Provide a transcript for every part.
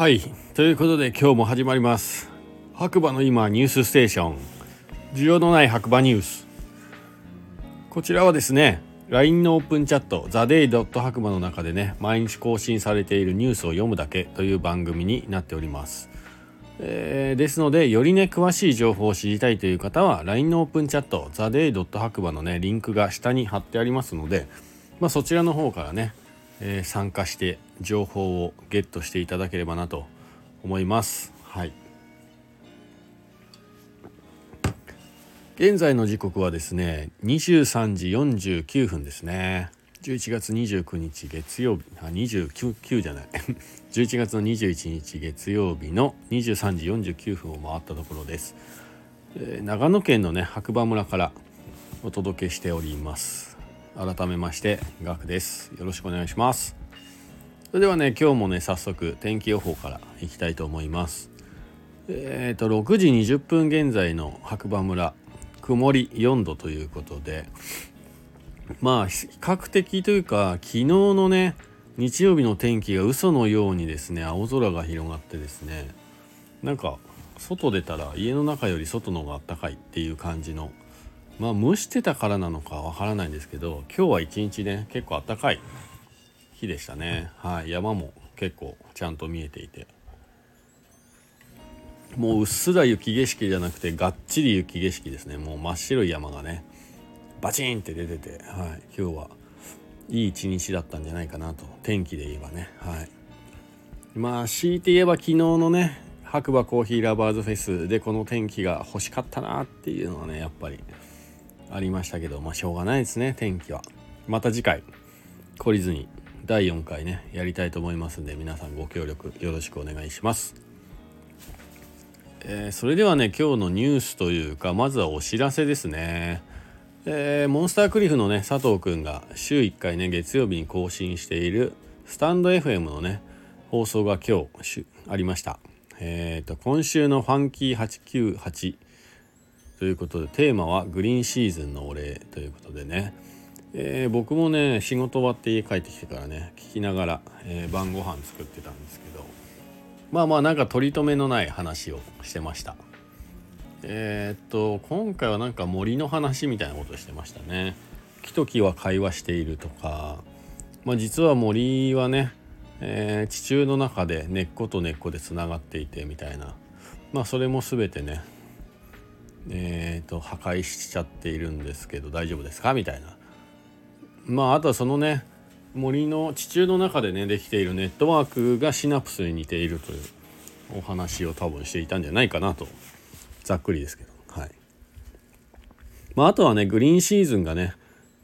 はいということで今日も始まります白馬の今ニュースステーション需要のない白馬ニュースこちらはですね LINE のオープンチャット TheDay. 白馬の中でね毎日更新されているニュースを読むだけという番組になっておりますえー、ですのでよりね詳しい情報を知りたいという方は LINE のオープンチャット TheDay. 白馬のねリンクが下に貼ってありますので、まあ、そちらの方からね、えー、参加して情報をゲットしていただければなと思います。はい。現在の時刻はですね23時49分ですね。11月29日月曜日あ29じゃない。11月の21日月曜日の23時49分を回ったところです、えー、長野県のね白馬村からお届けしております。改めましてガクです。よろしくお願いします。それではね今日もね早速天気予報からいきたいと思います。えっ、ー、と6時20分現在の白馬村曇り4度ということでまあ比較的というか昨日のね日曜日の天気が嘘のようにですね青空が広がってですねなんか外出たら家の中より外の方があったかいっていう感じのまあ蒸してたからなのかわからないんですけど今日は一日ね結構あったかい日でしたね、はい、山も結構ちゃんと見えていて。もううっすら雪景色じゃなくてがっちり雪景色ですね。もう真っ白い山がねバチンって出てて、はい、今日はいい一日だったんじゃないかなと。天気で言えばねはい。まあ強いて言えば昨日のね白馬コーヒーラバーズフェスでこの天気が欲しかったなっていうのはねやっぱりありましたけどまあしょうがないですね天気は。また次回懲りずに第4回ねやりたいと思いますんで皆さんご協力よろしくお願いします、えー、それではね今日のニュースというかまずはお知らせですね。えー、モンスタークリフのね佐藤くんが週1回ね月曜日に更新しているスタンド FM のね放送が今日ありました。えっ、ー、と今週のファンキー898ということでテーマはグリーンシーズンのお礼ということでね。えー、僕もね仕事終わって家帰ってきてからね聞きながら、えー、晩ご飯作ってたんですけどまあまあなんか取り留めのない話をしてました。えー、っと今回はなんか森の話みたいなことしてましたね。木と木は会話しているとか、まあ、実は森はね、え地中の中で根っこと根っこでつながっていてみたいな。まあそれも全てねえーと破壊しちゃっているんですけど大丈夫ですか？みたいな。まああとはそのね森の地中の中でねできているネットワークがシナプスに似ているというお話を多分していたんじゃないかなと。ざっくりですけど。はい。まあ、あとはねグリーンシーズンがね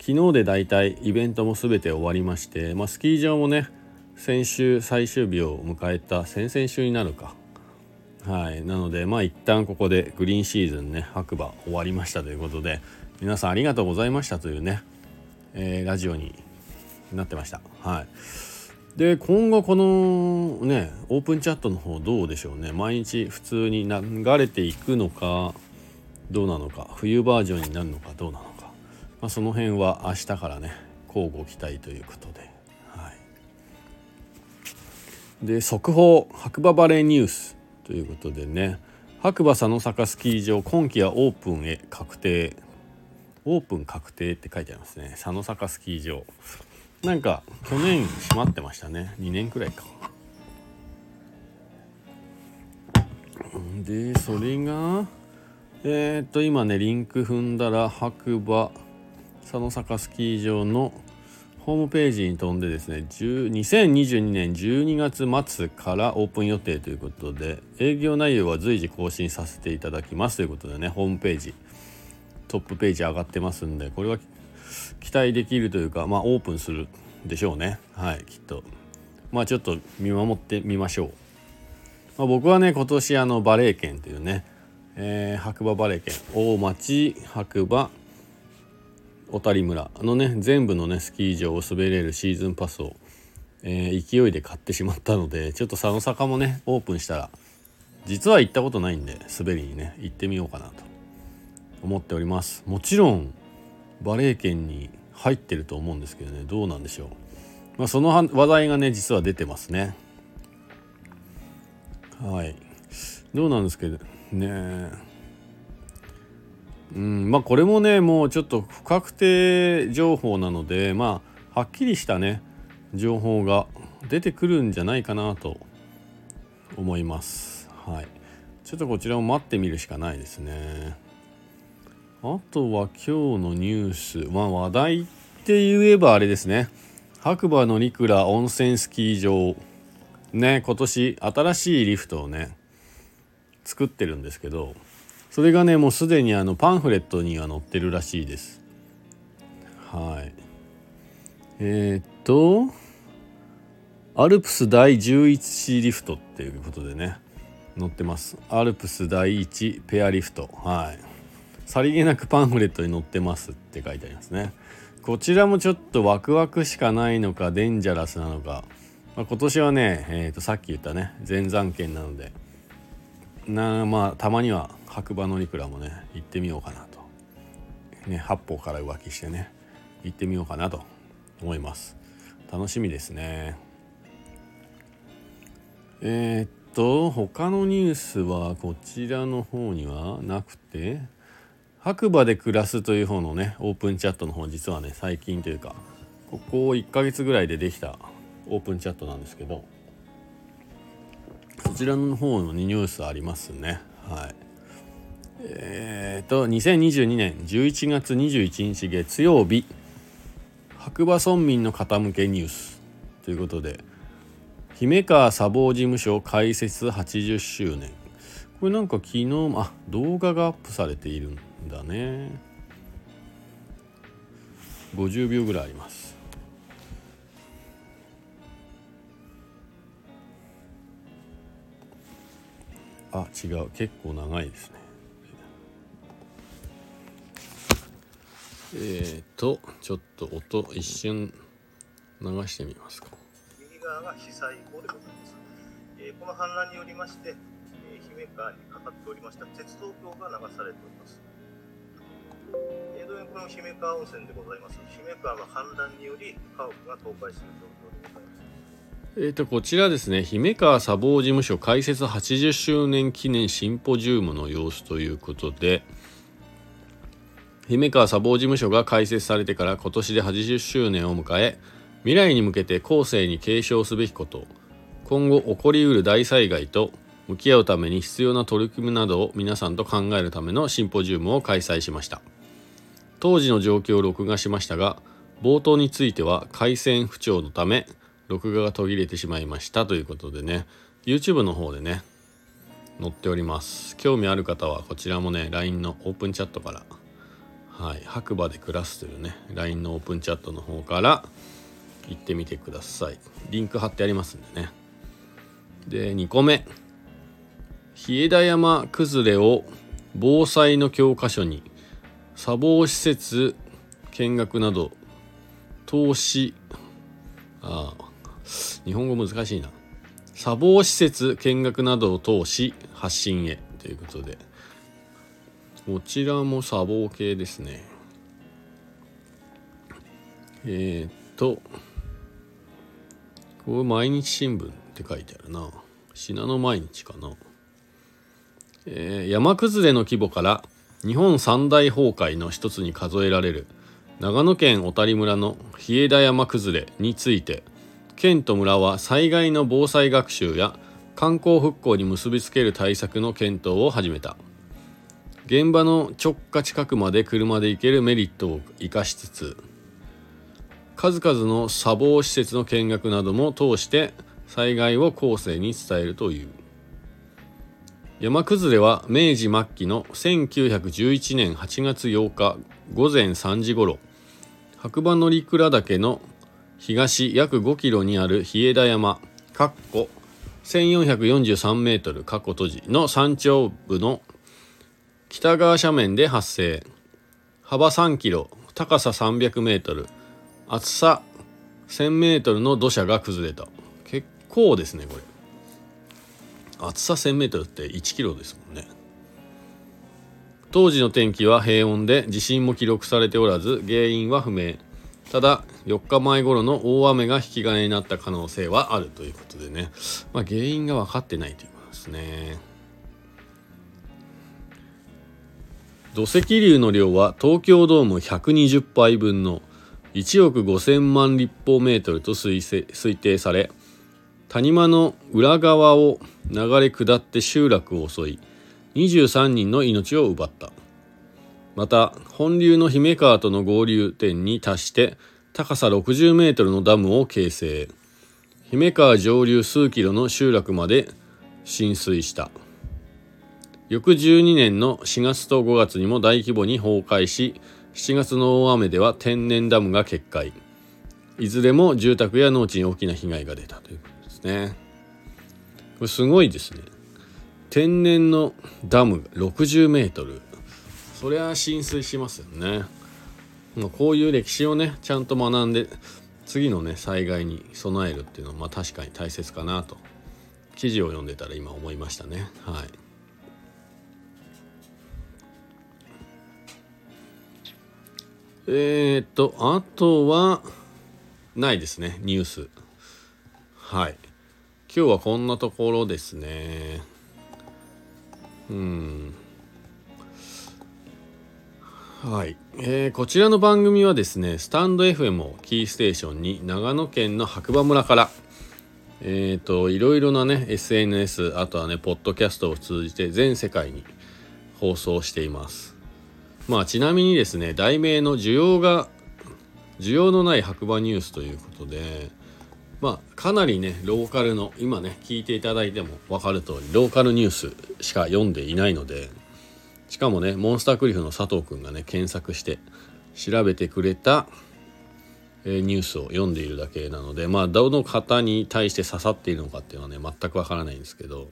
昨日で大体イベントも全て終わりまして、まあ、スキー場もね先週最終日を迎えた先々週になるか。はい。なのでまあ一旦ここでグリーンシーズンね白馬終わりましたということで皆さんありがとうございましたというねえー、ラジオになってました。はい、で今後このねオープンチャットの方どうでしょうね。毎日普通に流れていくのかどうなのか冬バージョンになるのかどうなのか、まあ、その辺は明日からね交互期待ということで。はい、で速報白馬バレーニュース。ということでね。白馬佐野坂スキー場今季はオープンへ確定。オープン確定って書いてありますね。佐野坂スキー場。なんか去年閉まってましたね。2年くらいか。でそれがえー、っと今ねリンク踏んだら白馬佐野坂スキー場のホームページに飛んでですね2022年12月末からオープン予定ということで営業内容は随時更新させていただきますということでねホームページトップページ上がってますんでこれは期待できるというかまあオープンするでしょうね。はいきっと。まあちょっと見守ってみましょう、まあ、僕はね今年あのバレー券というね、えー、白馬バレー券大町白馬小谷村。あのね全部のねスキー場を滑れるシーズンパスを、えー、勢いで買ってしまったのでちょっと佐野坂もねオープンしたら実は行ったことないんで滑りにね行ってみようかなと思っております。もちろんバレエ圏に入ってると思うんですけどねどうなんでしょう、まあ、その話題がね実は出てますね。はい。どうなんですけどね。うんまあこれもねもうちょっと不確定情報なのでまあはっきりしたね情報が出てくるんじゃないかなと思います。はい。ちょっとこちらを待ってみるしかないですね。あとは今日のニュース。まあ話題って言えばあれですね。白馬のリラ温泉スキー場。ね今年新しいリフトをね作ってるんですけど。それがねもうすでにあのパンフレットには載ってるらしいです。はい。えー、っとアルプス第11リフトっていうことでね載ってます。アルプス第1ペアリフト。はい。さりげなくパンフレットに載ってますって書いてありますね。こちらもちょっとワクワクしかないのかデンジャラスなのか、まあ、今年はね、えー、とさっき言ったね前山県なのでなまあたまには白馬乗鞍もね行ってみようかなと、ね、八方から浮気してね行ってみようかなと思います。楽しみですね。えー、っと他のニュースはこちらの方にはなくて白馬で暮らすという方のねオープンチャットの方実はね最近というかここ1ヶ月ぐらいでできたオープンチャットなんですけどちらの方のニュースありますね。はい。えー、と2022年11月21日月曜日白馬村民の傾けニュースということで姫川砂防事務所開設80周年これなんか昨日あ動画がアップされているんだね。50秒ぐらいあります。あ違う結構長いですねえーとちょっと音一瞬流してみますか川が被災後でございます。えー、この氾濫によりまして、えー、姫川にかかっておりました鉄道橋が流されております。江戸園この姫川温泉でございます？姫川の氾濫により家屋が倒壊する状況。えーと、こちらですね姫川砂防事務所開設80周年記念シンポジウムの様子ということで姫川砂防事務所が開設されてから今年で80周年を迎え未来に向けて後世に継承すべきこと今後起こりうる大災害と向き合うために必要な取り組みなどを皆さんと考えるためのシンポジウムを開催しました。当時の状況を録画しましたが冒頭については回線不調のため録画が途切れてしまいましたということでね。YouTube の方でね載っております。興味ある方はこちらもね LINE のオープンチャットからはい白馬で暮らすというね LINE のオープンチャットの方から行ってみてください。リンク貼ってありますんでね。で2個目。日枝山崩れを防災の教科書に砂防施設見学など投資あ日本語難しいな。砂防施設見学などを通し発信へということで。こちらも砂防系ですね。えー、っと。これ毎日新聞って書いてあるな。信濃毎日かな、えー、山崩れの規模から日本三大崩壊の一つに数えられる長野県小谷村の日枝山崩れについて県と村は災害の防災学習や観光復興に結びつける対策の検討を始めた。現場の直下近くまで車で行けるメリットを生かしつつ数々の砂防施設の見学なども通して災害を後世に伝えるという。山崩れは明治末期の1911年8月8日午前3時ごろ白馬乗鞍岳の東約5キロにある日枝山かっこ1443メートル過去閉じの山頂部の北側斜面で発生。幅3キロ高さ300メートル厚さ 1000m の土砂が崩れた。結構ですねこれ。厚さ 1000m って 1km ですもんね。当時の天気は平穏で地震も記録されておらず原因は不明。ただ4日前頃の大雨が引き金になった可能性はあるということでね、まあ、原因が分かってないということですね。土石流の量は東京ドーム120杯分の1億5000万立方メートルと推定され谷間の裏側を流れ下って集落を襲い23人の命を奪った。また本流の姫川との合流点に達して高さ60メートルのダムを形成。姫川上流数キロの集落まで浸水した。翌12年の4月と5月にも大規模に崩壊し7月の大雨では天然ダムが決壊。いずれも住宅や農地に大きな被害が出たということですね。これすごいですね。天然のダム60メートル。そりゃ浸水しますよね。こういう歴史をねちゃんと学んで次のね災害に備えるっていうのはまあ確かに大切かなと。記事を読んでたら今思いましたね。はい。えー、っとあとはないですねニュース。はい。今日はこんなところですね。うん。はい、えー、こちらの番組はですねスタンド FM をキーステーションに長野県の白馬村からえ、ー、といろいろなね SNS あとはねポッドキャストを通じて全世界に放送しています。まあちなみにですね題名の需要が需要のない白馬ニュースということでまあかなりねローカルの今ね聞いていただいても分かる通りローカルニュースしか読んでいないのでしかもねモンスタークリフの佐藤くんがね検索して調べてくれた、えー、ニュースを読んでいるだけなのでまあどの方に対して刺さっているのかっていうのはね全くわからないんですけど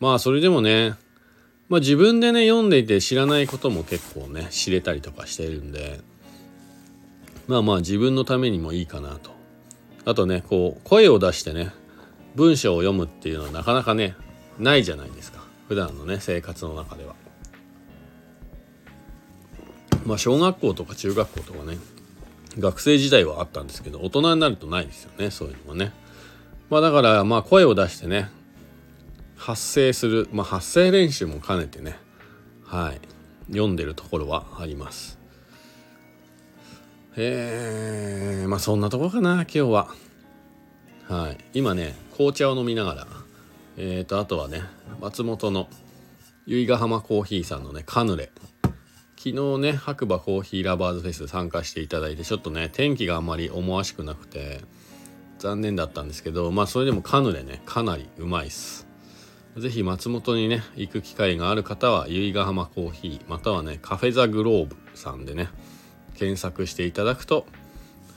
まあそれでもねまあ自分でね読んでいて知らないことも結構ね知れたりとかしてるんでまあまあ自分のためにもいいかなと。あとねこう声を出してね文章を読むっていうのはなかなかねないじゃないですか。普段のね生活の中では。まあ小学校とか中学校とかね学生時代はあったんですけど大人になるとないですよねそういうのはね。まあだからまあ声を出してね発声する、まあ、発声練習も兼ねてねはい読んでるところはあります。えー、まあそんなとこかな今日は。はい今ね紅茶を飲みながらえーとあとはね松本の由比ヶ浜コーヒーさんのねカヌレ昨日ね白馬コーヒーラバーズフェス参加していただいてちょっとね天気があんまり思わしくなくて残念だったんですけどまあそれでもカヌレねかなりうまいっす。是非松本にね行く機会がある方は由比ヶ浜コーヒーまたはねカフェザグローブさんでね検索していただくと、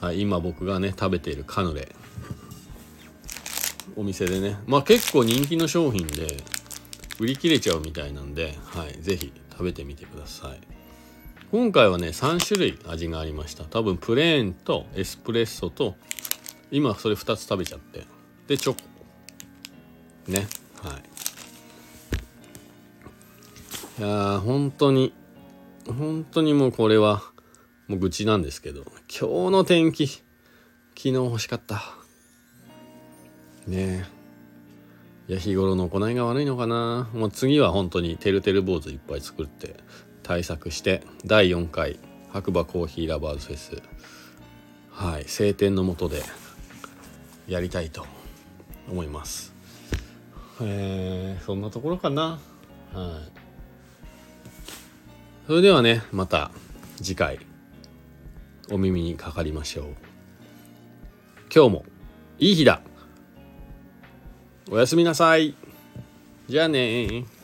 はい、今僕がね食べているカヌレお店でねまあ結構人気の商品で売り切れちゃうみたいなんで、はい、是非食べてみてください。今回はね3種類味がありました。多分プレーンとエスプレッソと今それ2つ食べちゃって。でチョコ。ね。はい。いや本当に本当にもうこれはもう愚痴なんですけど今日の天気昨日欲しかった。ね。えいや日頃の行いが悪いのかな。もう次は本当にてるてる坊主いっぱい作って対策して第4回白馬コーヒーラバーズフェス。はい晴天のもとでやりたいと思います。えー、そんなところかな。はい。それではねまた次回お耳にかかりましょう。今日もいい日だ。おやすみなさい。じゃあね